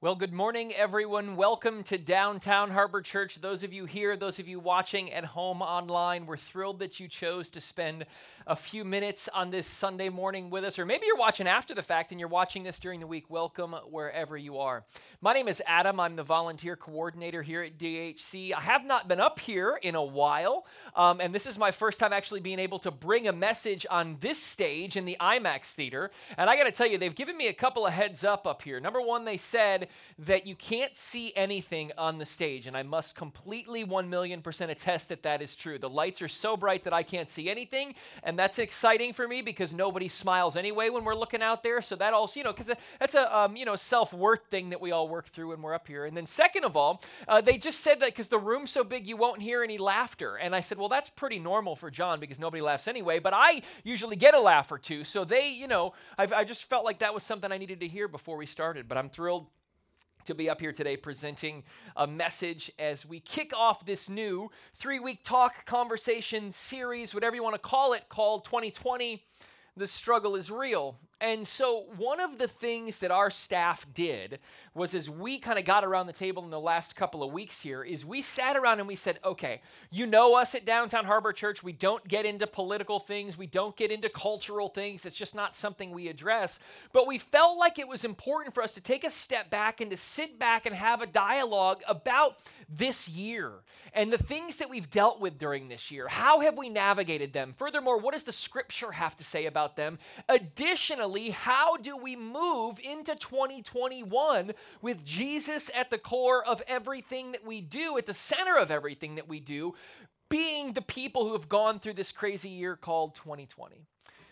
Well, good morning, everyone. Welcome to Downtown Harbor Church. Those of you here, those of you watching at home online, we're thrilled that you chose to spend a few minutes on this Sunday morning with us. Or maybe you're watching after the fact and you're watching this during the week. Welcome wherever you are. My name is Adam. I'm the volunteer coordinator here at DHC. I have not been up here in a while, um, and this is my first time actually being able to bring a message on this stage in the IMAX theater. And I got to tell you, they've given me a couple of heads up up here. Number one, they said, that you can't see anything on the stage, and I must completely 1 million percent attest that that is true. The lights are so bright that I can't see anything, and that's exciting for me because nobody smiles anyway when we're looking out there. So that also, you know, because that's a um, you know self worth thing that we all work through when we're up here. And then second of all, uh, they just said that because the room's so big, you won't hear any laughter. And I said, well, that's pretty normal for John because nobody laughs anyway. But I usually get a laugh or two, so they, you know, I've, I just felt like that was something I needed to hear before we started. But I'm thrilled to be up here today presenting a message as we kick off this new three week talk conversation series, whatever you want to call it, called 2020 The Struggle is Real. And so, one of the things that our staff did was as we kind of got around the table in the last couple of weeks here, is we sat around and we said, okay, you know us at Downtown Harbor Church. We don't get into political things, we don't get into cultural things. It's just not something we address. But we felt like it was important for us to take a step back and to sit back and have a dialogue about this year and the things that we've dealt with during this year. How have we navigated them? Furthermore, what does the scripture have to say about them? Additionally, how do we move into 2021 with Jesus at the core of everything that we do, at the center of everything that we do, being the people who have gone through this crazy year called 2020?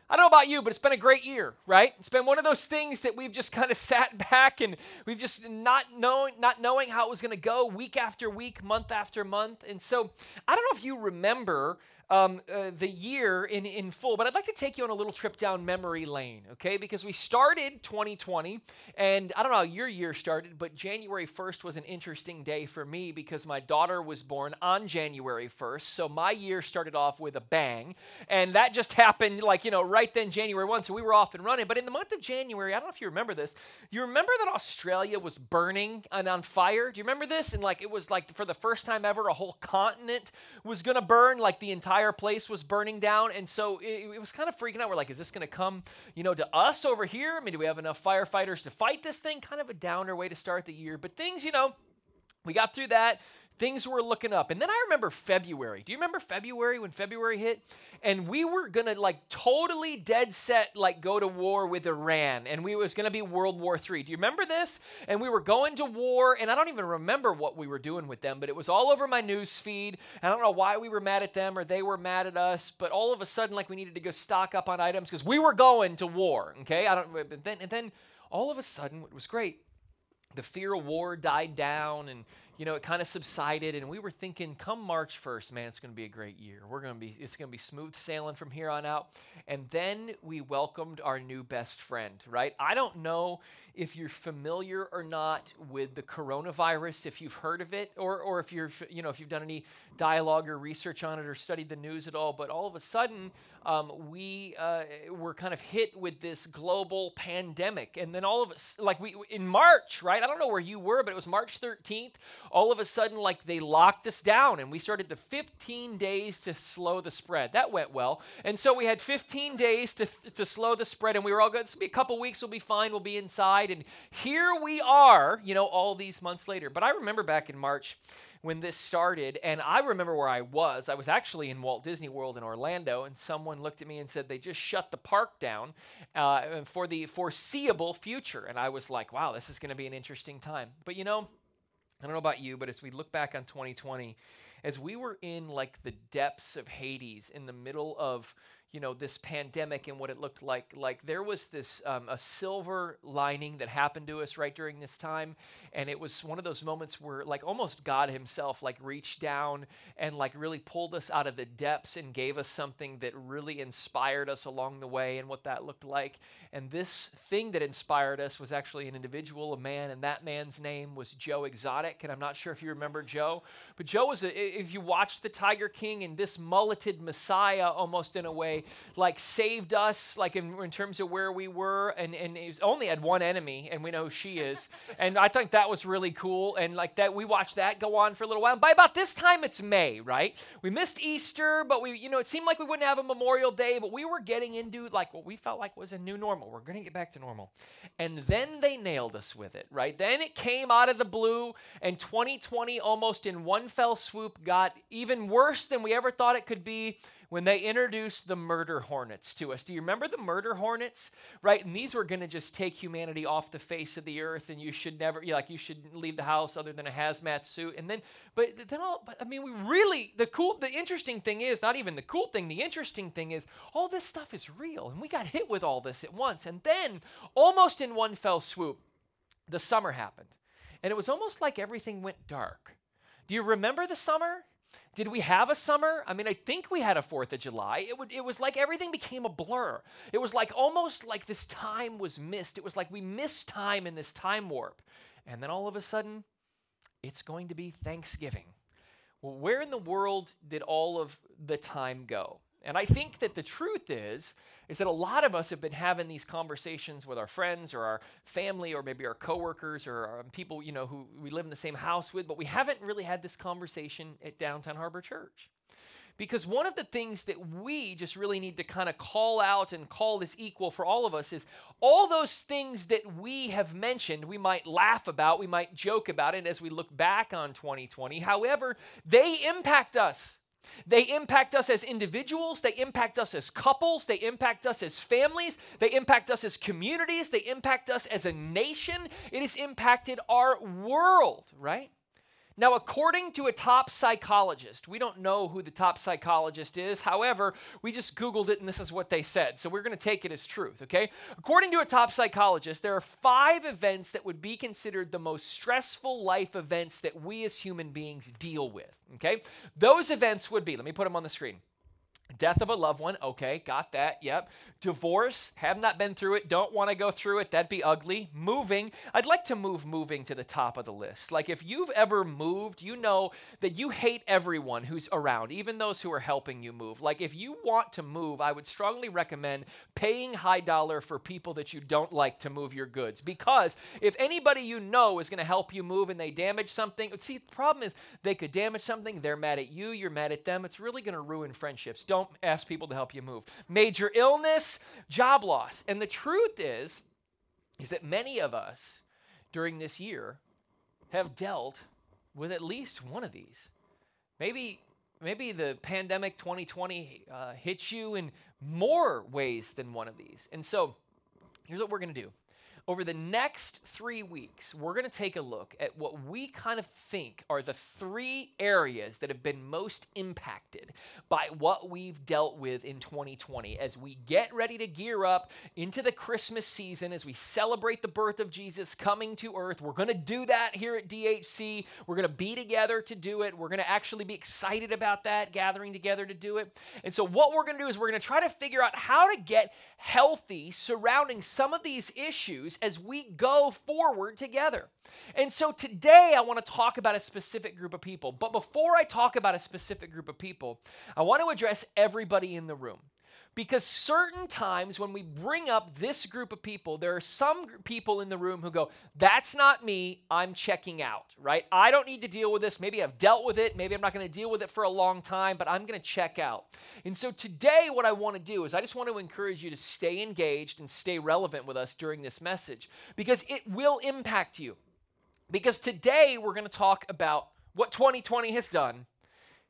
I don't know about you, but it's been a great year, right? It's been one of those things that we've just kind of sat back and we've just not knowing not knowing how it was going to go week after week, month after month. And so, I don't know if you remember um, uh, the year in, in full, but I'd like to take you on a little trip down memory lane, okay? Because we started 2020, and I don't know how your year started, but January 1st was an interesting day for me because my daughter was born on January 1st. So my year started off with a bang, and that just happened like, you know, right then, January 1. So we were off and running. But in the month of January, I don't know if you remember this, you remember that Australia was burning and on fire? Do you remember this? And like, it was like for the first time ever, a whole continent was gonna burn, like the entire entire place was burning down. And so it, it was kind of freaking out. We're like, is this going to come, you know, to us over here? I mean, do we have enough firefighters to fight this thing? Kind of a downer way to start the year. But things, you know, we got through that things were looking up. And then I remember February. Do you remember February when February hit? And we were gonna like totally dead set like go to war with Iran, and we was gonna be World War III. Do you remember this? And we were going to war, and I don't even remember what we were doing with them, but it was all over my news feed. I don't know why we were mad at them or they were mad at us, but all of a sudden like we needed to go stock up on items because we were going to war. Okay, I don't. But then and then all of a sudden it was great. The fear of war died down and you know, it kind of subsided, and we were thinking, come March 1st, man, it's going to be a great year. We're going to be, it's going to be smooth sailing from here on out. And then we welcomed our new best friend, right? I don't know if you're familiar or not with the coronavirus, if you've heard of it, or, or if you're, you know, if you've done any dialogue or research on it or studied the news at all. But all of a sudden, um, we uh, were kind of hit with this global pandemic, and then all of us, like we in March, right? I don't know where you were, but it was March 13th. All of a sudden, like they locked us down, and we started the 15 days to slow the spread. That went well, and so we had 15 days to to slow the spread, and we were all good. It's be a couple weeks, we'll be fine. We'll be inside, and here we are, you know, all these months later. But I remember back in March when this started, and I remember where I was. I was actually in Walt Disney World in Orlando, and someone looked at me and said they just shut the park down uh, for the foreseeable future. And I was like, wow, this is going to be an interesting time. But you know, I don't know about you, but as we look back on 2020, as we were in like the depths of Hades, in the middle of you know this pandemic and what it looked like. Like there was this um, a silver lining that happened to us right during this time. And it was one of those moments where like almost god himself like reached down and like really pulled us out of the depths and gave us something that really inspired us along the way and what that looked like. And this thing that inspired us was actually an individual a man and that man's name was joe exotic. And i'm not sure if you remember joe but joe was a, if you watched the tiger king and this mulleted messiah almost in a way Like saved us, like in, in terms of where we were, and and it only had one enemy, and we know who she is, and I think that was really cool, and like that we watched that go on for a little while. And by about this time, it's May, right? We missed Easter, but we, you know, it seemed like we wouldn't have a Memorial Day, but we were getting into like what we felt like was a new normal. We're going to get back to normal, and then they nailed us with it, right? Then it came out of the blue, and 2020 almost in one fell swoop got even worse than we ever thought it could be when they introduced the murder hornets to us. Do you remember the murder hornets? Right? And these were going to just take humanity off the face of the earth and you should never like you should leave the house other than a hazmat suit. And then but then all but I mean we really the cool the interesting thing is not even the cool thing, the interesting thing is all this stuff is real and we got hit with all this at once. And then almost in one fell swoop the summer happened. And it was almost like everything went dark. Do you remember the summer? Did we have a summer? I mean, I think we had a 4th of July. It, would, it was like everything became a blur. It was like almost like this time was missed. It was like we missed time in this time warp. And then all of a sudden, it's going to be Thanksgiving. Well, where in the world did all of the time go? And I think that the truth is is that a lot of us have been having these conversations with our friends or our family or maybe our coworkers or our people, you know, who we live in the same house with, but we haven't really had this conversation at Downtown Harbor Church. Because one of the things that we just really need to kind of call out and call this equal for all of us is all those things that we have mentioned, we might laugh about, we might joke about it as we look back on 2020. However, they impact us. They impact us as individuals, they impact us as couples, they impact us as families, they impact us as communities, they impact us as a nation. It has impacted our world, right? Now, according to a top psychologist, we don't know who the top psychologist is. However, we just Googled it and this is what they said. So we're going to take it as truth, okay? According to a top psychologist, there are five events that would be considered the most stressful life events that we as human beings deal with, okay? Those events would be, let me put them on the screen Death of a loved one, okay, got that, yep. Divorce, have not been through it, don't want to go through it, that'd be ugly. Moving, I'd like to move moving to the top of the list. Like if you've ever moved, you know that you hate everyone who's around, even those who are helping you move. Like if you want to move, I would strongly recommend paying high dollar for people that you don't like to move your goods. Because if anybody you know is going to help you move and they damage something, see, the problem is they could damage something, they're mad at you, you're mad at them, it's really going to ruin friendships. Don't don't ask people to help you move. Major illness, job loss. And the truth is, is that many of us during this year have dealt with at least one of these. Maybe, maybe the pandemic 2020 uh, hits you in more ways than one of these. And so here's what we're going to do over the next three weeks, we're going to take a look at what we kind of think are the three areas that have been most impacted by what we've dealt with in 2020 as we get ready to gear up into the Christmas season, as we celebrate the birth of Jesus coming to earth. We're going to do that here at DHC. We're going to be together to do it. We're going to actually be excited about that, gathering together to do it. And so, what we're going to do is we're going to try to figure out how to get healthy surrounding some of these issues as we go forward together. And so today I want to talk about a specific group of people. But before I talk about a specific group of people, I want to address everybody in the room. Because certain times when we bring up this group of people, there are some people in the room who go, That's not me. I'm checking out, right? I don't need to deal with this. Maybe I've dealt with it. Maybe I'm not going to deal with it for a long time, but I'm going to check out. And so today, what I want to do is I just want to encourage you to stay engaged and stay relevant with us during this message because it will impact you. Because today, we're going to talk about what 2020 has done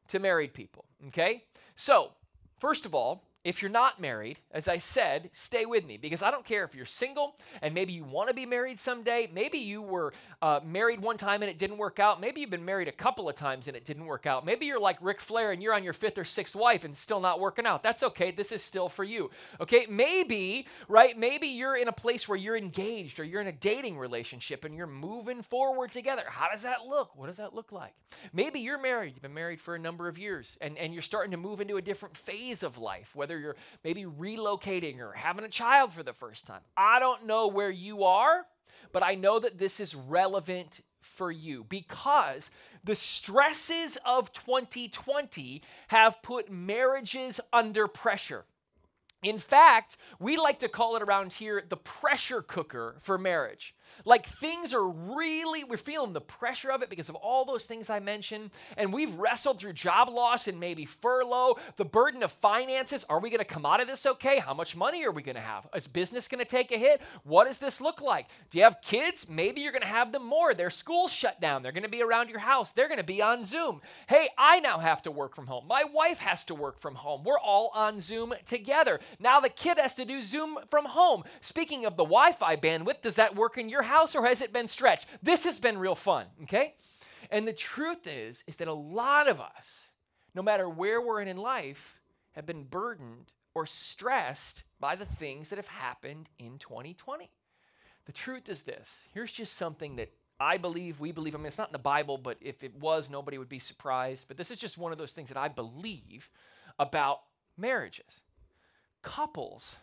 to married people, okay? So, first of all, if you're not married, as I said, stay with me because I don't care if you're single and maybe you want to be married someday. Maybe you were uh, married one time and it didn't work out. Maybe you've been married a couple of times and it didn't work out. Maybe you're like Ric Flair and you're on your fifth or sixth wife and still not working out. That's okay. This is still for you. Okay. Maybe, right? Maybe you're in a place where you're engaged or you're in a dating relationship and you're moving forward together. How does that look? What does that look like? Maybe you're married. You've been married for a number of years and, and you're starting to move into a different phase of life, whether whether you're maybe relocating or having a child for the first time. I don't know where you are, but I know that this is relevant for you because the stresses of 2020 have put marriages under pressure. In fact, we like to call it around here the pressure cooker for marriage. Like things are really, we're feeling the pressure of it because of all those things I mentioned. And we've wrestled through job loss and maybe furlough, the burden of finances. Are we going to come out of this okay? How much money are we going to have? Is business going to take a hit? What does this look like? Do you have kids? Maybe you're going to have them more. Their school's shut down. They're going to be around your house. They're going to be on Zoom. Hey, I now have to work from home. My wife has to work from home. We're all on Zoom together. Now the kid has to do Zoom from home. Speaking of the Wi Fi bandwidth, does that work in your house or has it been stretched? This has been real fun, okay? And the truth is, is that a lot of us, no matter where we're in in life, have been burdened or stressed by the things that have happened in 2020. The truth is this here's just something that I believe, we believe. I mean, it's not in the Bible, but if it was, nobody would be surprised. But this is just one of those things that I believe about marriages. Couples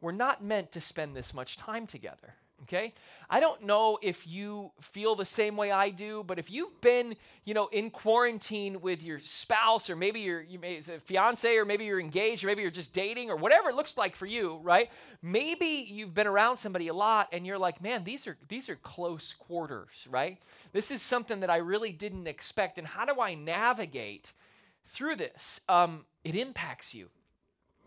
were not meant to spend this much time together okay? I don't know if you feel the same way i do but if you've been you know in quarantine with your spouse or maybe you're you may, fiance or maybe you're engaged or maybe you're just dating or whatever it looks like for you right? Maybe you've been around somebody a lot and you're like man these are these are close quarters right? This is something that i really didn't expect and how do i navigate through this? Um, it impacts you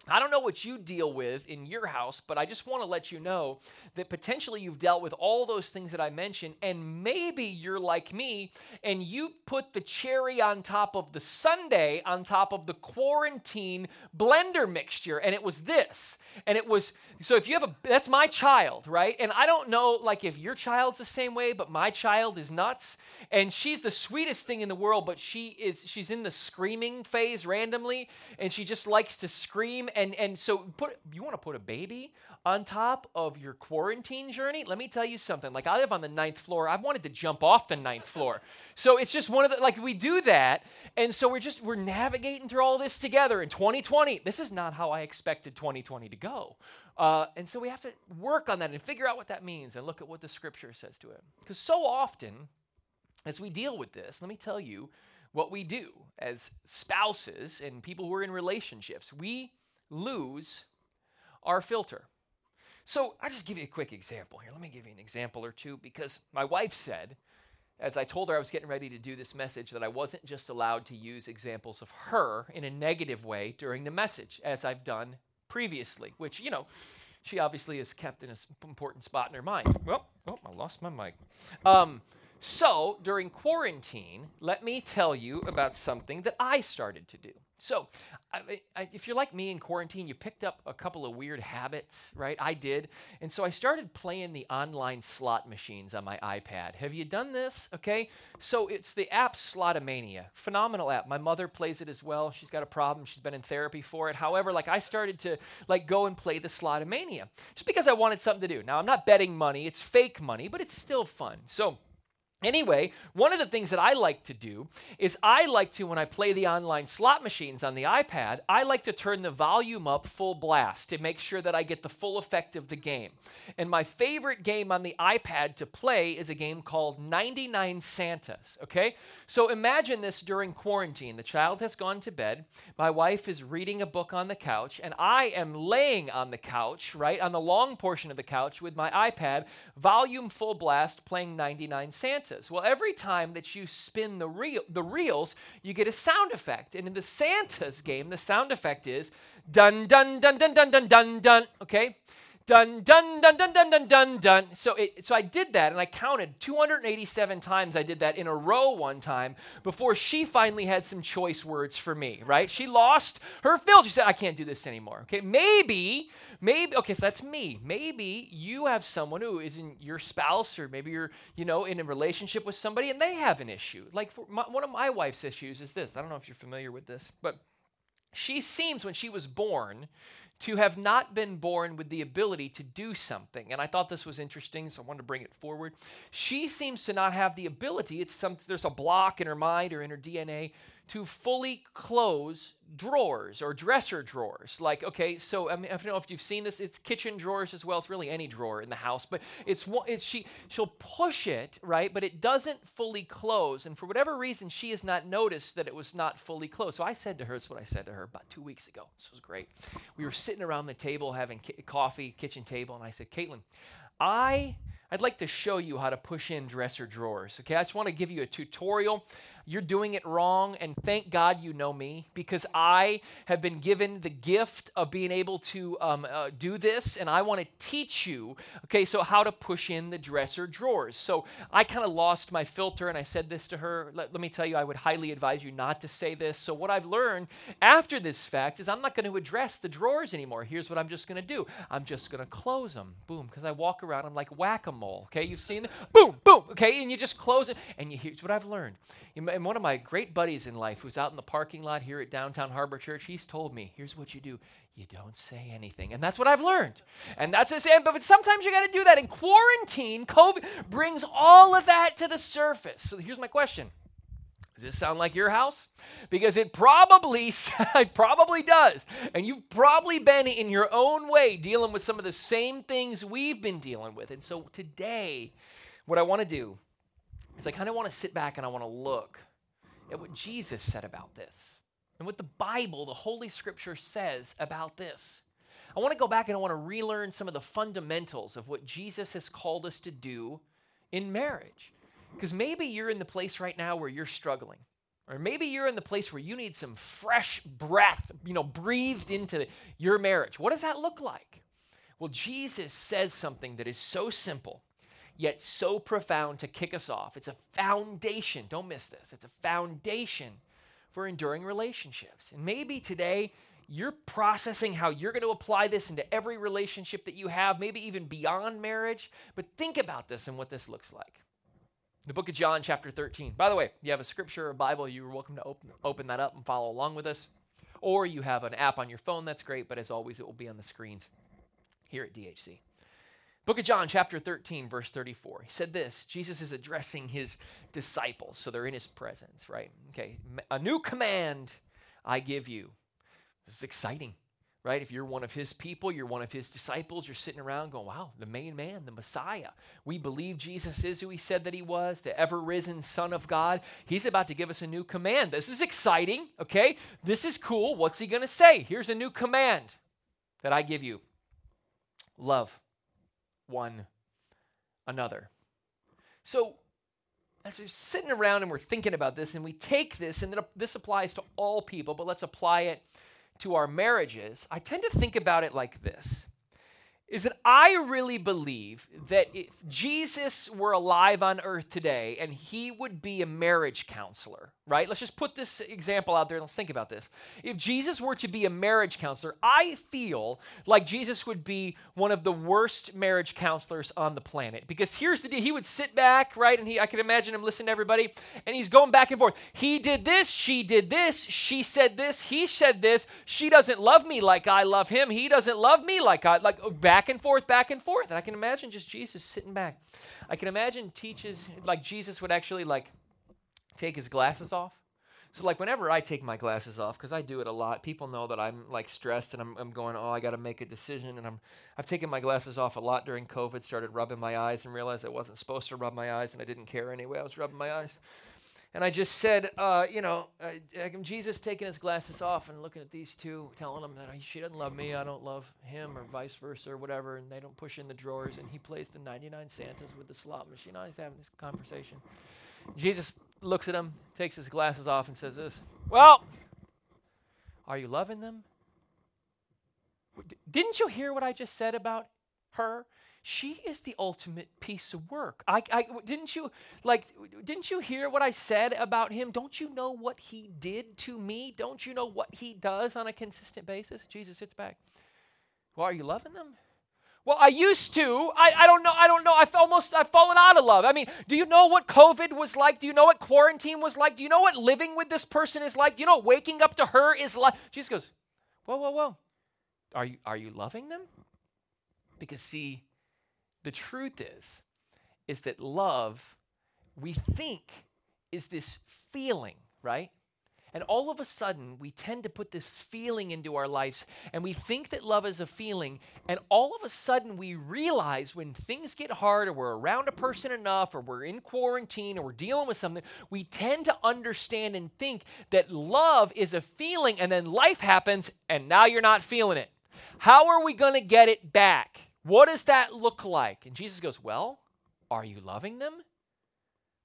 I don't know what you deal with in your house, but I just want to let you know that potentially you've dealt with all those things that I mentioned, and maybe you're like me and you put the cherry on top of the sundae on top of the quarantine blender mixture, and it was this. And it was so if you have a that's my child, right? And I don't know like if your child's the same way, but my child is nuts, and she's the sweetest thing in the world, but she is she's in the screaming phase randomly, and she just likes to scream and and so put you want to put a baby on top of your quarantine journey? Let me tell you something like i live on the ninth floor. I've wanted to jump off the ninth floor. So it's just one of the like we do that and so we're just we're navigating through all this together in 2020 this is not how i expected 2020 to go uh, and so we have to work on that and figure out what that means and look at what the scripture says to it. Because so often as we deal with this let me tell you what we do as spouses and people who are in relationships. We lose our filter. So I'll just give you a quick example here. Let me give you an example or two because my wife said, as I told her I was getting ready to do this message, that I wasn't just allowed to use examples of her in a negative way during the message, as I've done previously, which, you know, she obviously has kept in an important spot in her mind. Well, oh, I lost my mic. Um, so during quarantine, let me tell you about something that I started to do. So, I, I, if you're like me in quarantine, you picked up a couple of weird habits, right? I did. And so I started playing the online slot machines on my iPad. Have you done this? Okay. So it's the app Slotomania. Phenomenal app. My mother plays it as well. She's got a problem. She's been in therapy for it. However, like I started to like go and play the Slotomania just because I wanted something to do. Now, I'm not betting money. It's fake money, but it's still fun. So, Anyway, one of the things that I like to do is I like to, when I play the online slot machines on the iPad, I like to turn the volume up full blast to make sure that I get the full effect of the game. And my favorite game on the iPad to play is a game called 99 Santas, okay? So imagine this during quarantine. The child has gone to bed, my wife is reading a book on the couch, and I am laying on the couch, right, on the long portion of the couch with my iPad, volume full blast, playing 99 Santas. Santas. Well, every time that you spin the, reel, the reels, you get a sound effect. And in the Santas game, the sound effect is dun dun dun dun dun dun dun dun. Okay? Dun dun dun dun dun dun dun dun. So it, so I did that and I counted 287 times I did that in a row one time before she finally had some choice words for me, right? She lost her fill. She said, I can't do this anymore. Okay, maybe, maybe, okay, so that's me. Maybe you have someone who isn't your spouse or maybe you're, you know, in a relationship with somebody and they have an issue. Like my, one of my wife's issues is this. I don't know if you're familiar with this, but she seems when she was born to have not been born with the ability to do something. And I thought this was interesting, so I wanted to bring it forward. She seems to not have the ability, it's some there's a block in her mind or in her DNA to fully close drawers or dresser drawers. Like, okay, so I, mean, I don't know if you've seen this. It's kitchen drawers as well. It's really any drawer in the house, but it's it's she she'll push it right, but it doesn't fully close. And for whatever reason, she has not noticed that it was not fully closed. So I said to her, "That's what I said to her about two weeks ago. This was great. We were sitting around the table having ki- coffee, kitchen table, and I said, Caitlin, I I'd like to show you how to push in dresser drawers. Okay, I just want to give you a tutorial you're doing it wrong. And thank God you know me because I have been given the gift of being able to um, uh, do this. And I want to teach you, okay, so how to push in the dresser drawers. So I kind of lost my filter and I said this to her. Let, let me tell you, I would highly advise you not to say this. So what I've learned after this fact is I'm not going to address the drawers anymore. Here's what I'm just going to do I'm just going to close them. Boom. Because I walk around, I'm like whack a mole. Okay, you've seen it? Boom, boom. Okay, and you just close it. And you, here's what I've learned and one of my great buddies in life who's out in the parking lot here at downtown Harbor Church, he's told me, here's what you do. You don't say anything. And that's what I've learned. And that's the same, but sometimes you got to do that. In quarantine, COVID brings all of that to the surface. So here's my question. Does this sound like your house? Because it probably it probably does. And you've probably been in your own way dealing with some of the same things we've been dealing with. And so today, what I want to do is I kind of want to sit back and I want to look at what Jesus said about this and what the Bible, the Holy Scripture, says about this. I want to go back and I want to relearn some of the fundamentals of what Jesus has called us to do in marriage. Because maybe you're in the place right now where you're struggling. Or maybe you're in the place where you need some fresh breath, you know, breathed into your marriage. What does that look like? Well, Jesus says something that is so simple yet so profound to kick us off. It's a foundation. Don't miss this. It's a foundation for enduring relationships. And maybe today you're processing how you're going to apply this into every relationship that you have, maybe even beyond marriage. But think about this and what this looks like. The book of John, chapter 13. By the way, you have a scripture or Bible, you're welcome to open, open that up and follow along with us. Or you have an app on your phone, that's great, but as always, it will be on the screens here at DHC. Book of John, chapter 13, verse 34. He said this Jesus is addressing his disciples, so they're in his presence, right? Okay, a new command I give you. This is exciting, right? If you're one of his people, you're one of his disciples, you're sitting around going, wow, the main man, the Messiah. We believe Jesus is who he said that he was, the ever risen Son of God. He's about to give us a new command. This is exciting, okay? This is cool. What's he going to say? Here's a new command that I give you love one another. So, as we're sitting around and we're thinking about this, and we take this, and this applies to all people, but let's apply it to our marriages, I tend to think about it like this is that I really believe that if Jesus were alive on earth today and he would be a marriage counselor, right? Let's just put this example out there and let's think about this. If Jesus were to be a marriage counselor, I feel like Jesus would be one of the worst marriage counselors on the planet because here's the deal. He would sit back, right? And he I can imagine him listening to everybody and he's going back and forth. He did this, she did this, she said this, he said this. She doesn't love me like I love him. He doesn't love me like I like back back and forth, back and forth. And I can imagine just Jesus sitting back. I can imagine teaches like Jesus would actually like take his glasses off. So like whenever I take my glasses off, because I do it a lot, people know that I'm like stressed and I'm, I'm going, oh, I got to make a decision, and I'm I've taken my glasses off a lot during COVID. Started rubbing my eyes and realized I wasn't supposed to rub my eyes, and I didn't care anyway. I was rubbing my eyes. And I just said, uh, you know, uh, Jesus taking his glasses off and looking at these two, telling them that she doesn't love me, I don't love him, or vice versa, or whatever, and they don't push in the drawers, and he plays the 99 Santas with the slot machine. I was having this conversation. Jesus looks at him, takes his glasses off, and says this Well, are you loving them? Didn't you hear what I just said about her? she is the ultimate piece of work. I, I didn't you like didn't you hear what I said about him? Don't you know what he did to me? Don't you know what he does on a consistent basis? Jesus sits back. Well, are you loving them? Well, I used to. I, I don't know. I don't know. I've almost I've fallen out of love. I mean, do you know what COVID was like? Do you know what quarantine was like? Do you know what living with this person is like? Do you know waking up to her is like? Jesus goes, Whoa, whoa, whoa. Are you are you loving them? Because see, the truth is, is that love, we think, is this feeling, right? And all of a sudden, we tend to put this feeling into our lives, and we think that love is a feeling. And all of a sudden, we realize when things get hard, or we're around a person enough, or we're in quarantine, or we're dealing with something, we tend to understand and think that love is a feeling, and then life happens, and now you're not feeling it. How are we going to get it back? What does that look like? And Jesus goes, Well, are you loving them?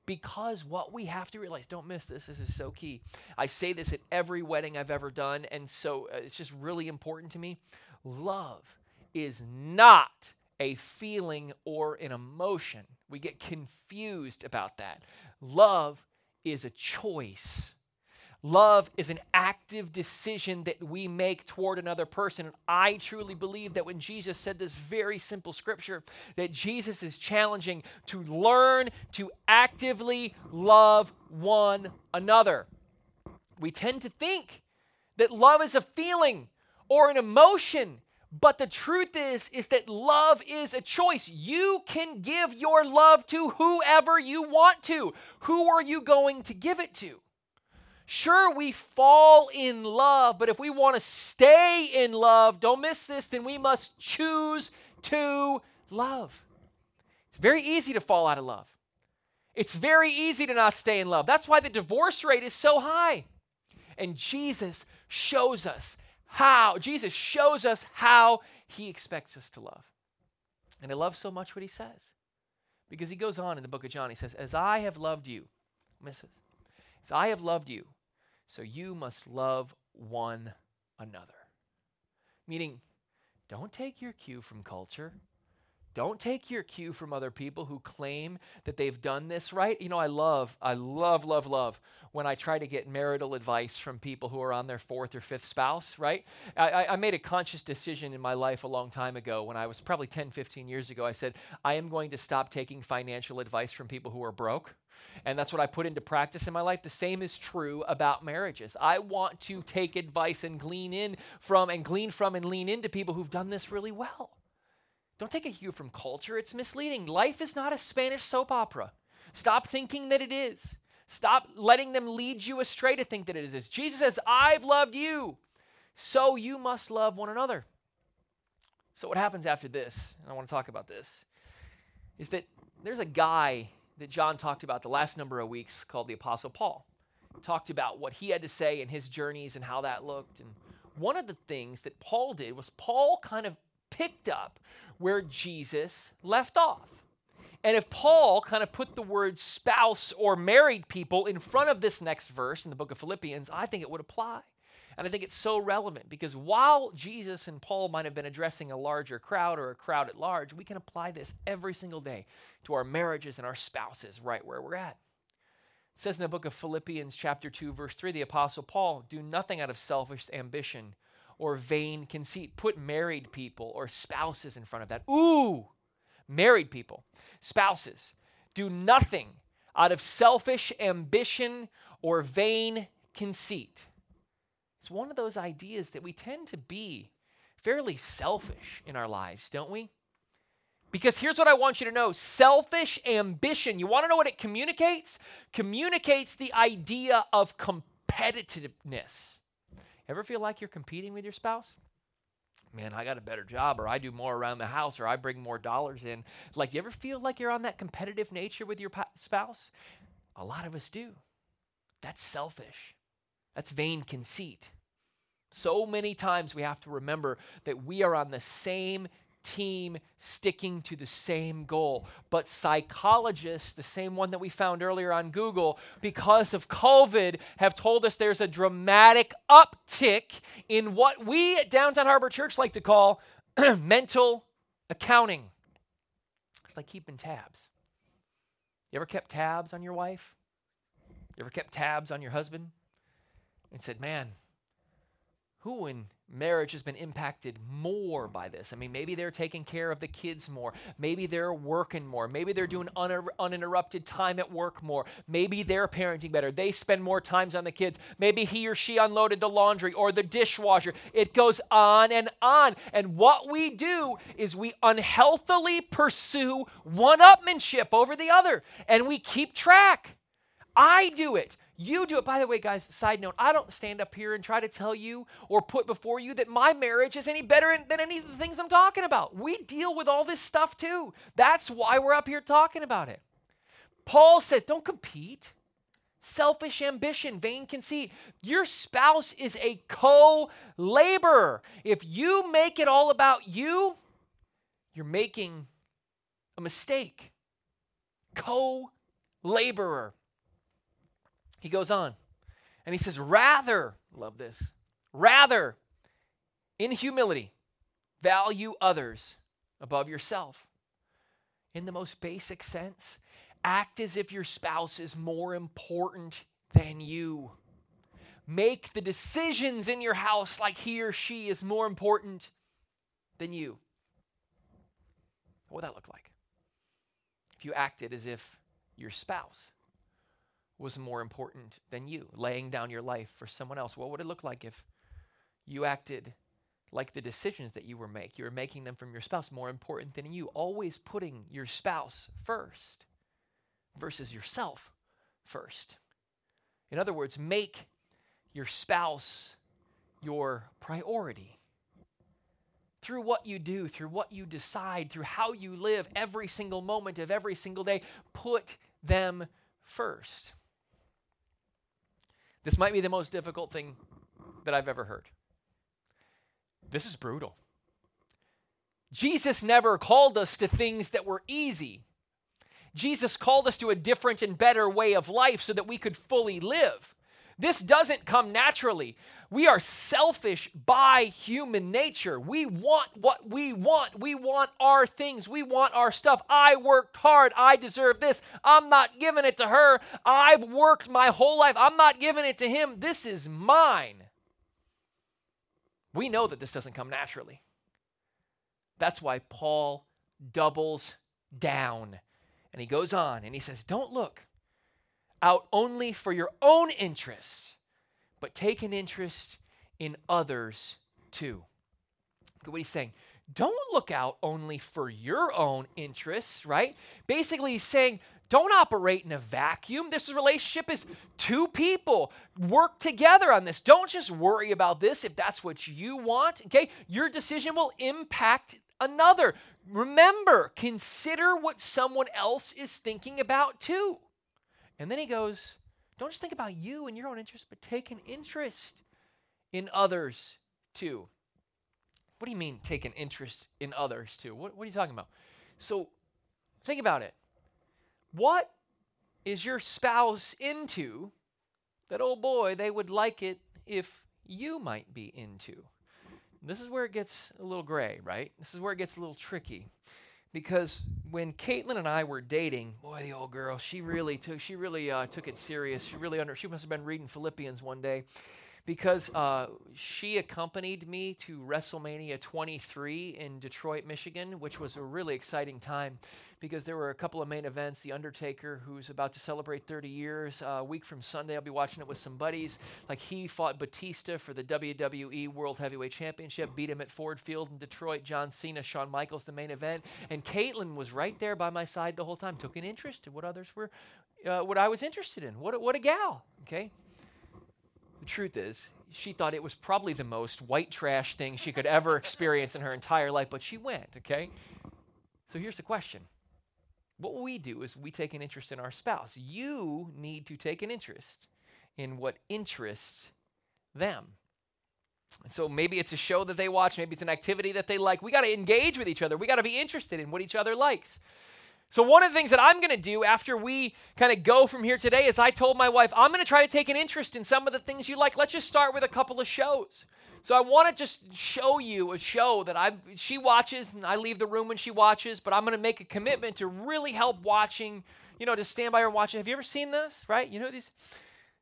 Because what we have to realize, don't miss this, this is so key. I say this at every wedding I've ever done, and so uh, it's just really important to me. Love is not a feeling or an emotion. We get confused about that. Love is a choice. Love is an active decision that we make toward another person. And I truly believe that when Jesus said this very simple scripture, that Jesus is challenging to learn to actively love one another. We tend to think that love is a feeling or an emotion. But the truth is is that love is a choice. You can give your love to whoever you want to. Who are you going to give it to? Sure, we fall in love, but if we want to stay in love, don't miss this, then we must choose to love. It's very easy to fall out of love. It's very easy to not stay in love. That's why the divorce rate is so high. And Jesus shows us how, Jesus shows us how he expects us to love. And I love so much what he says. Because he goes on in the book of John, he says, As I have loved you, misses, as I have loved you, so you must love one another. Meaning, don't take your cue from culture. Don't take your cue from other people who claim that they've done this right. You know, I love, I love, love, love when I try to get marital advice from people who are on their fourth or fifth spouse, right? I, I made a conscious decision in my life a long time ago when I was probably 10, 15 years ago. I said, I am going to stop taking financial advice from people who are broke. And that's what I put into practice in my life. The same is true about marriages. I want to take advice and glean in from and glean from and lean into people who've done this really well. Don't take a cue from culture, it's misleading. Life is not a Spanish soap opera. Stop thinking that it is. Stop letting them lead you astray to think that it is. Jesus says, I've loved you, so you must love one another. So, what happens after this, and I want to talk about this, is that there's a guy that John talked about the last number of weeks called the Apostle Paul. He talked about what he had to say in his journeys and how that looked. And one of the things that Paul did was Paul kind of picked up where Jesus left off. And if Paul kind of put the word spouse or married people in front of this next verse in the book of Philippians, I think it would apply. And I think it's so relevant because while Jesus and Paul might have been addressing a larger crowd or a crowd at large, we can apply this every single day to our marriages and our spouses right where we're at. It says in the book of Philippians, chapter 2, verse 3, the Apostle Paul, do nothing out of selfish ambition or vain conceit. Put married people or spouses in front of that. Ooh, married people, spouses. Do nothing out of selfish ambition or vain conceit. It's one of those ideas that we tend to be fairly selfish in our lives, don't we? Because here's what I want you to know selfish ambition, you want to know what it communicates? Communicates the idea of competitiveness. Ever feel like you're competing with your spouse? Man, I got a better job, or I do more around the house, or I bring more dollars in. Like, do you ever feel like you're on that competitive nature with your spouse? A lot of us do. That's selfish. That's vain conceit. So many times we have to remember that we are on the same team sticking to the same goal. But psychologists, the same one that we found earlier on Google, because of COVID, have told us there's a dramatic uptick in what we at Downtown Harbor Church like to call mental accounting. It's like keeping tabs. You ever kept tabs on your wife? You ever kept tabs on your husband? And said, man, who in marriage has been impacted more by this. I mean, maybe they're taking care of the kids more. Maybe they're working more. Maybe they're doing un- uninterrupted time at work more. Maybe they're parenting better. They spend more times on the kids. Maybe he or she unloaded the laundry or the dishwasher. It goes on and on. And what we do is we unhealthily pursue one upmanship over the other, and we keep track. I do it. You do it. By the way, guys, side note, I don't stand up here and try to tell you or put before you that my marriage is any better than any of the things I'm talking about. We deal with all this stuff too. That's why we're up here talking about it. Paul says, don't compete. selfish ambition, vain conceit. Your spouse is a co laborer. If you make it all about you, you're making a mistake. Co laborer. He goes on and he says, rather, love this, rather, in humility, value others above yourself. In the most basic sense, act as if your spouse is more important than you. Make the decisions in your house like he or she is more important than you. What would that look like? If you acted as if your spouse was more important than you, laying down your life for someone else, what would it look like if you acted like the decisions that you were making, you were making them from your spouse more important than you, always putting your spouse first versus yourself first. In other words, make your spouse your priority. Through what you do, through what you decide, through how you live every single moment of every single day, put them first. This might be the most difficult thing that I've ever heard. This is brutal. Jesus never called us to things that were easy. Jesus called us to a different and better way of life so that we could fully live. This doesn't come naturally. We are selfish by human nature. We want what we want. We want our things. We want our stuff. I worked hard. I deserve this. I'm not giving it to her. I've worked my whole life. I'm not giving it to him. This is mine. We know that this doesn't come naturally. That's why Paul doubles down. And he goes on and he says, Don't look out only for your own interests, but take an interest in others too. Look at what he's saying. Don't look out only for your own interests, right? Basically, he's saying, don't operate in a vacuum. This relationship is two people. Work together on this. Don't just worry about this if that's what you want. Okay? Your decision will impact another. Remember, consider what someone else is thinking about too. And then he goes, don't just think about you and your own interest, but take an interest in others too. What do you mean take an interest in others too? What, what are you talking about? So think about it. What is your spouse into that, oh boy, they would like it if you might be into? This is where it gets a little gray, right? This is where it gets a little tricky. Because when Caitlin and I were dating, boy, the old girl, she really took she really uh, took it serious. She really under she must have been reading Philippians one day, because uh, she accompanied me to WrestleMania 23 in Detroit, Michigan, which was a really exciting time because there were a couple of main events. The Undertaker, who's about to celebrate 30 years, uh, a week from Sunday, I'll be watching it with some buddies. Like he fought Batista for the WWE World Heavyweight Championship, beat him at Ford Field in Detroit. John Cena, Shawn Michaels, the main event, and Caitlin was right there by my side the whole time, took an interest in what others were, uh, what I was interested in. What a, what a gal, okay? The truth is, she thought it was probably the most white trash thing she could ever experience in her entire life, but she went, okay? So here's the question. What we do is we take an interest in our spouse. You need to take an interest in what interests them. And so maybe it's a show that they watch, maybe it's an activity that they like. We got to engage with each other. We got to be interested in what each other likes. So, one of the things that I'm going to do after we kind of go from here today is I told my wife, I'm going to try to take an interest in some of the things you like. Let's just start with a couple of shows. So, I want to just show you a show that I she watches and I leave the room when she watches, but I'm going to make a commitment to really help watching, you know, to stand by her and watch it. Have you ever seen this, right? You know these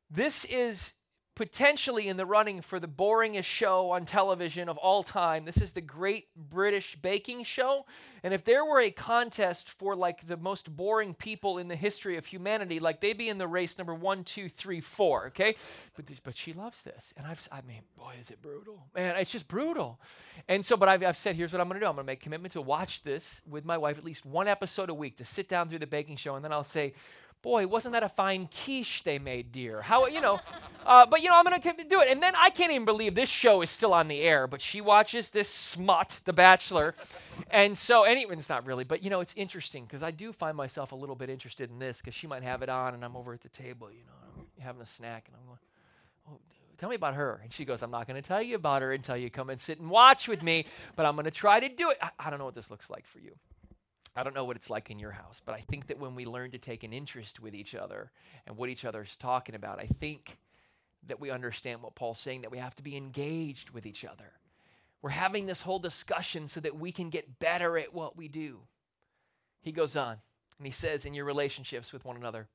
this is potentially in the running for the boringest show on television of all time. This is the Great British Baking Show. And if there were a contest for like the most boring people in the history of humanity, like they'd be in the race number one, two, three, four, okay? But, but she loves this. And I've, I mean, boy, is it brutal. Man, it's just brutal. And so, but I've, I've said, here's what I'm going to do I'm going to make a commitment to watch this with my wife at least one episode a week to sit down through the baking show. And then I'll say, boy, wasn't that a fine quiche they made, dear? How, you know, uh, but you know, I'm going to do it. And then I can't even believe this show is still on the air, but she watches this smut, The Bachelor. And so, anyway, it's not really, but you know, it's interesting because I do find myself a little bit interested in this because she might have it on and I'm over at the table, you know, you having a snack? And I'm going, oh, tell me about her. And she goes, I'm not going to tell you about her until you come and sit and watch with me, but I'm going to try to do it. I, I don't know what this looks like for you. I don't know what it's like in your house, but I think that when we learn to take an interest with each other and what each other's talking about, I think that we understand what Paul's saying, that we have to be engaged with each other. We're having this whole discussion so that we can get better at what we do. He goes on and he says, in your relationships with one another,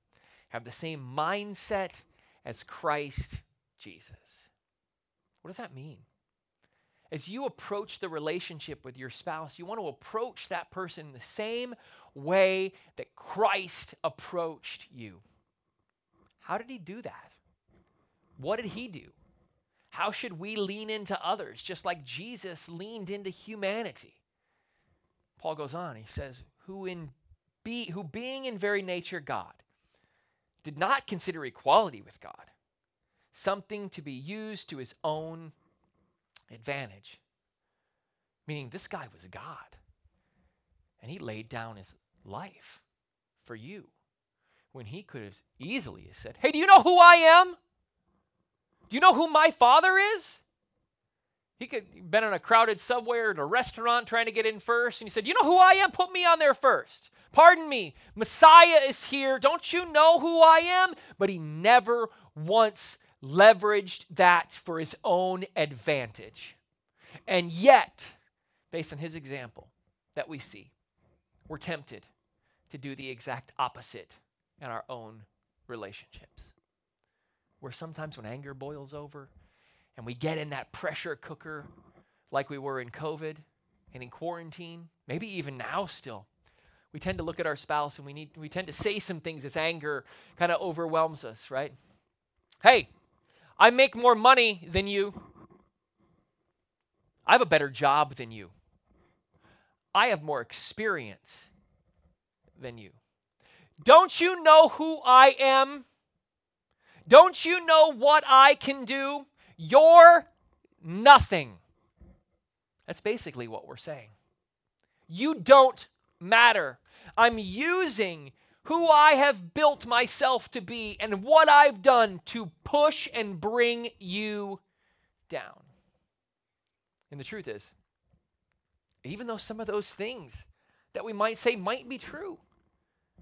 have the same mindset as Christ Jesus. What does that mean? As you approach the relationship with your spouse, you want to approach that person the same way that Christ approached you. How did he do that? What did he do? How should we lean into others just like Jesus leaned into humanity? Paul goes on, he says, who in be who being in very nature God did not consider equality with God something to be used to his own advantage. Meaning, this guy was God. And he laid down his life for you when he could have easily said, Hey, do you know who I am? Do you know who my father is? He could have been in a crowded subway or a restaurant trying to get in first, and he said, You know who I am? Put me on there first. Pardon me, Messiah is here. Don't you know who I am? But he never once leveraged that for his own advantage. And yet, based on his example that we see, we're tempted to do the exact opposite in our own relationships. Where sometimes when anger boils over and we get in that pressure cooker like we were in COVID and in quarantine, maybe even now still, we tend to look at our spouse and we need we tend to say some things as anger kind of overwhelms us, right? Hey, I make more money than you. I have a better job than you. I have more experience than you. Don't you know who I am? Don't you know what I can do? You're nothing. That's basically what we're saying. You don't matter. I'm using who I have built myself to be and what I've done to push and bring you down. And the truth is, even though some of those things that we might say might be true,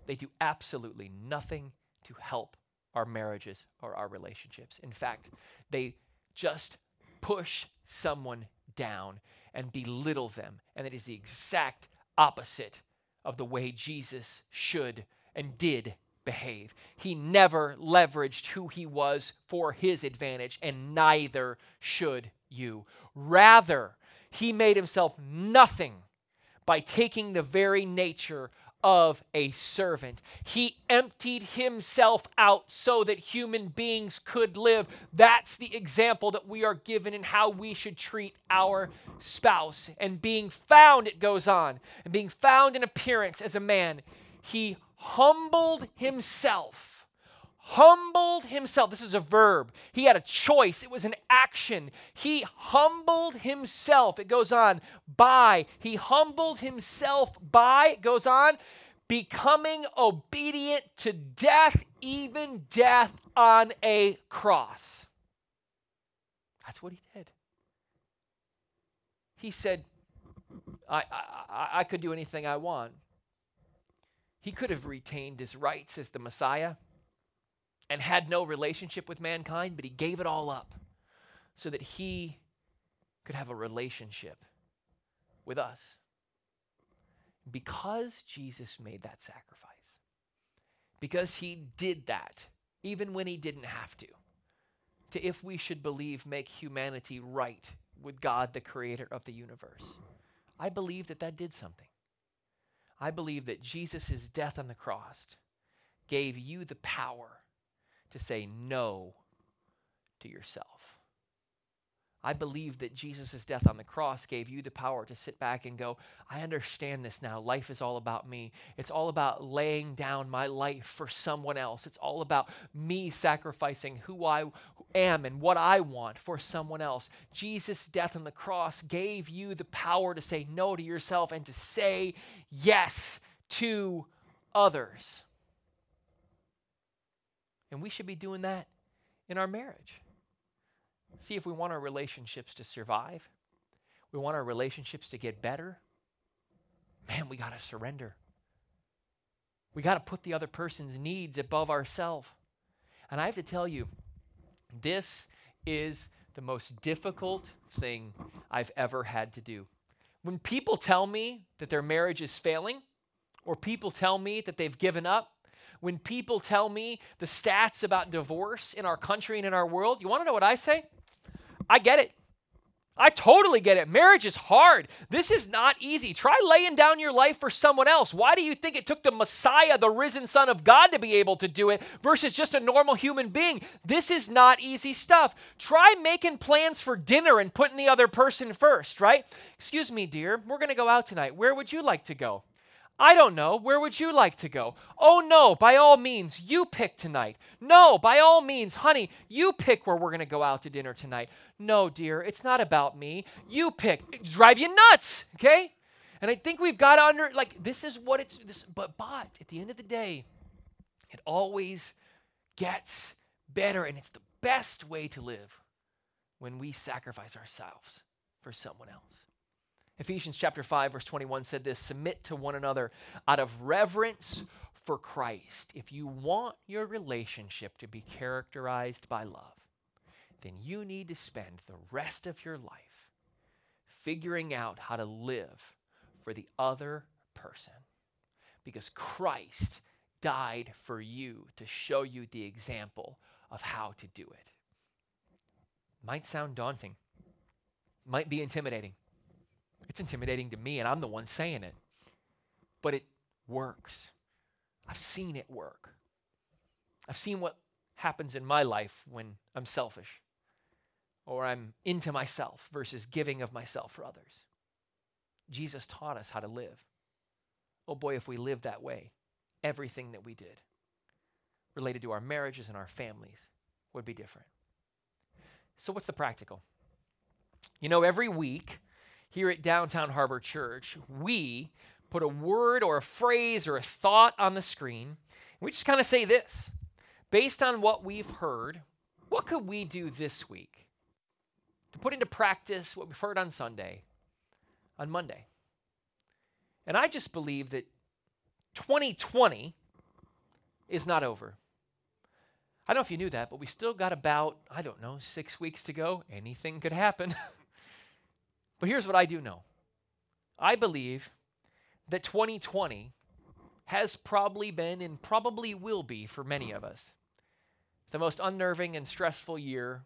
they do absolutely nothing to help our marriages or our relationships. In fact, they just push someone down and belittle them. And it is the exact opposite of the way Jesus should and did behave. He never leveraged who he was for his advantage, and neither should you. Rather, he made himself nothing by taking the very nature of a servant. He emptied himself out so that human beings could live. That's the example that we are given in how we should treat our spouse. And being found, it goes on, and being found in appearance as a man, he humbled himself humbled himself. This is a verb. He had a choice, it was an action. He humbled himself. It goes on, by. He humbled himself by, it goes on, becoming obedient to death, even death on a cross. That's what he did. He said, I, I, I could do anything I want. He could have retained his rights as the Messiah and had no relationship with mankind, but he gave it all up so that he could have a relationship with us. Because Jesus made that sacrifice, because he did that, even when he didn't have to, to, if we should believe, make humanity right with God, the creator of the universe. I believe that that did something. I believe that Jesus' death on the cross gave you the power to say no to yourself. I believe that Jesus' death on the cross gave you the power to sit back and go, I understand this now. Life is all about me. It's all about laying down my life for someone else. It's all about me sacrificing who I am and what I want for someone else. Jesus' death on the cross gave you the power to say no to yourself and to say yes to others. And we should be doing that in our marriage. See if we want our relationships to survive, we want our relationships to get better. Man, we got to surrender. We got to put the other person's needs above ourselves. And I have to tell you, this is the most difficult thing I've ever had to do. When people tell me that their marriage is failing, or people tell me that they've given up, when people tell me the stats about divorce in our country and in our world, you want to know what I say? I get it. I totally get it. Marriage is hard. This is not easy. Try laying down your life for someone else. Why do you think it took the Messiah, the risen Son of God, to be able to do it versus just a normal human being? This is not easy stuff. Try making plans for dinner and putting the other person first, right? Excuse me, dear, we're going to go out tonight. Where would you like to go? I don't know. Where would you like to go? Oh, no, by all means, you pick tonight. No, by all means, honey, you pick where we're going to go out to dinner tonight. No, dear, it's not about me. You pick. drive you nuts, okay? And I think we've got under, like, this is what it's, this, but, but at the end of the day, it always gets better, and it's the best way to live when we sacrifice ourselves for someone else. Ephesians chapter 5 verse 21 said this, submit to one another out of reverence for Christ. If you want your relationship to be characterized by love, then you need to spend the rest of your life figuring out how to live for the other person. Because Christ died for you to show you the example of how to do it. Might sound daunting, might be intimidating. It's intimidating to me, and I'm the one saying it. But it works. I've seen it work. I've seen what happens in my life when I'm selfish or I'm into myself versus giving of myself for others. Jesus taught us how to live. Oh boy, if we lived that way, everything that we did related to our marriages and our families would be different. So, what's the practical? You know, every week here at Downtown Harbor Church, we put a word or a phrase or a thought on the screen. And we just kind of say this based on what we've heard, what could we do this week to put into practice what we've heard on Sunday, on Monday? And I just believe that 2020 is not over. I don't know if you knew that, but we still got about, I don't know, six weeks to go. Anything could happen. But here's what I do know I believe that 2020 has probably been and probably will be for many of us the most unnerving and stressful year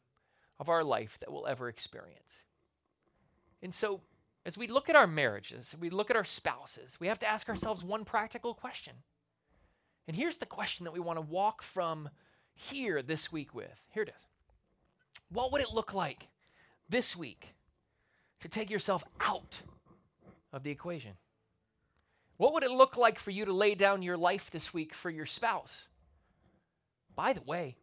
of our life that we'll ever experience. And so, as we look at our marriages, we look at our spouses, we have to ask ourselves one practical question. And here's the question that we want to walk from here this week with. Here it is. What would it look like this week to take yourself out of the equation? What would it look like for you to lay down your life this week for your spouse? By the way,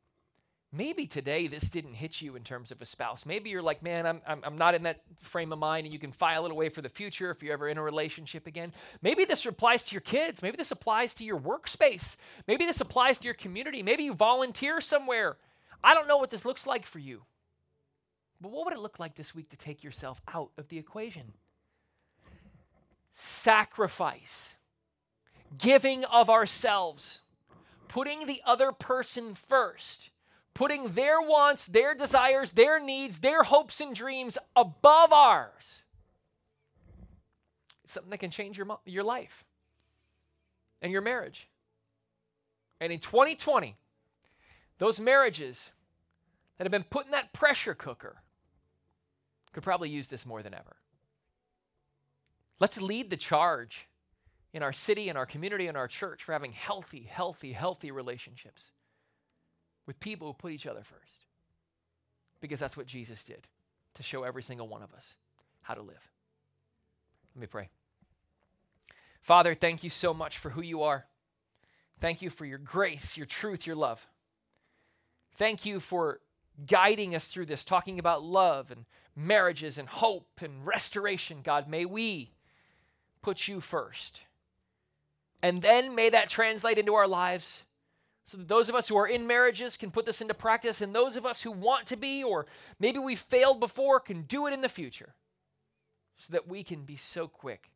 maybe today this didn't hit you in terms of a spouse. Maybe you're like, man, I'm, I'm, I'm, not in that frame of mind, and you can file it away for the future if you're ever in a relationship again. Maybe this applies to your kids. Maybe this applies to your workspace. Maybe this applies to your community. Maybe you volunteer somewhere. I don't know what this looks like for you. But what would it look like this week to take yourself out of the equation? Sacrifice, giving of ourselves, putting the other person first, putting their wants, their desires, their needs, their hopes and dreams above ours. It's something that can change your, your life and your marriage. And in 2020, those marriages that have been put in that pressure cooker could probably use this more than ever. Let's lead the charge in our city, in our community, in our church for having healthy, healthy, healthy relationships with people who put each other first. Because that's what Jesus did to show every single one of us how to live. Let me pray. Father, thank you so much for who you are. Thank you for your grace, your truth, your love. Thank you for guiding us through this, talking about love and marriages and hope and restoration, God. May we put you first. And then may that translate into our lives so that those of us who are in marriages can put this into practice, and those of us who want to be, or maybe we failed before, can do it in the future, so that we can be so quick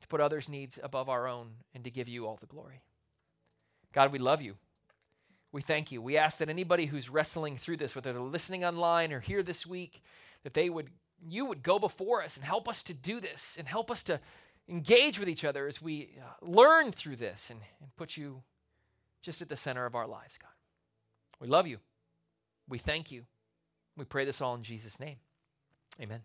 to put others' needs above our own and to give you all the glory. God, we love you. We thank you. We ask that anybody who's wrestling through this, whether they're listening online or here this week, that they would you would go before us and help us to do this and help us to engage with each other as we uh, learn through this and, and put you just at the center of our lives, God. We love you. We thank you. We pray this all in Jesus' name. Amen.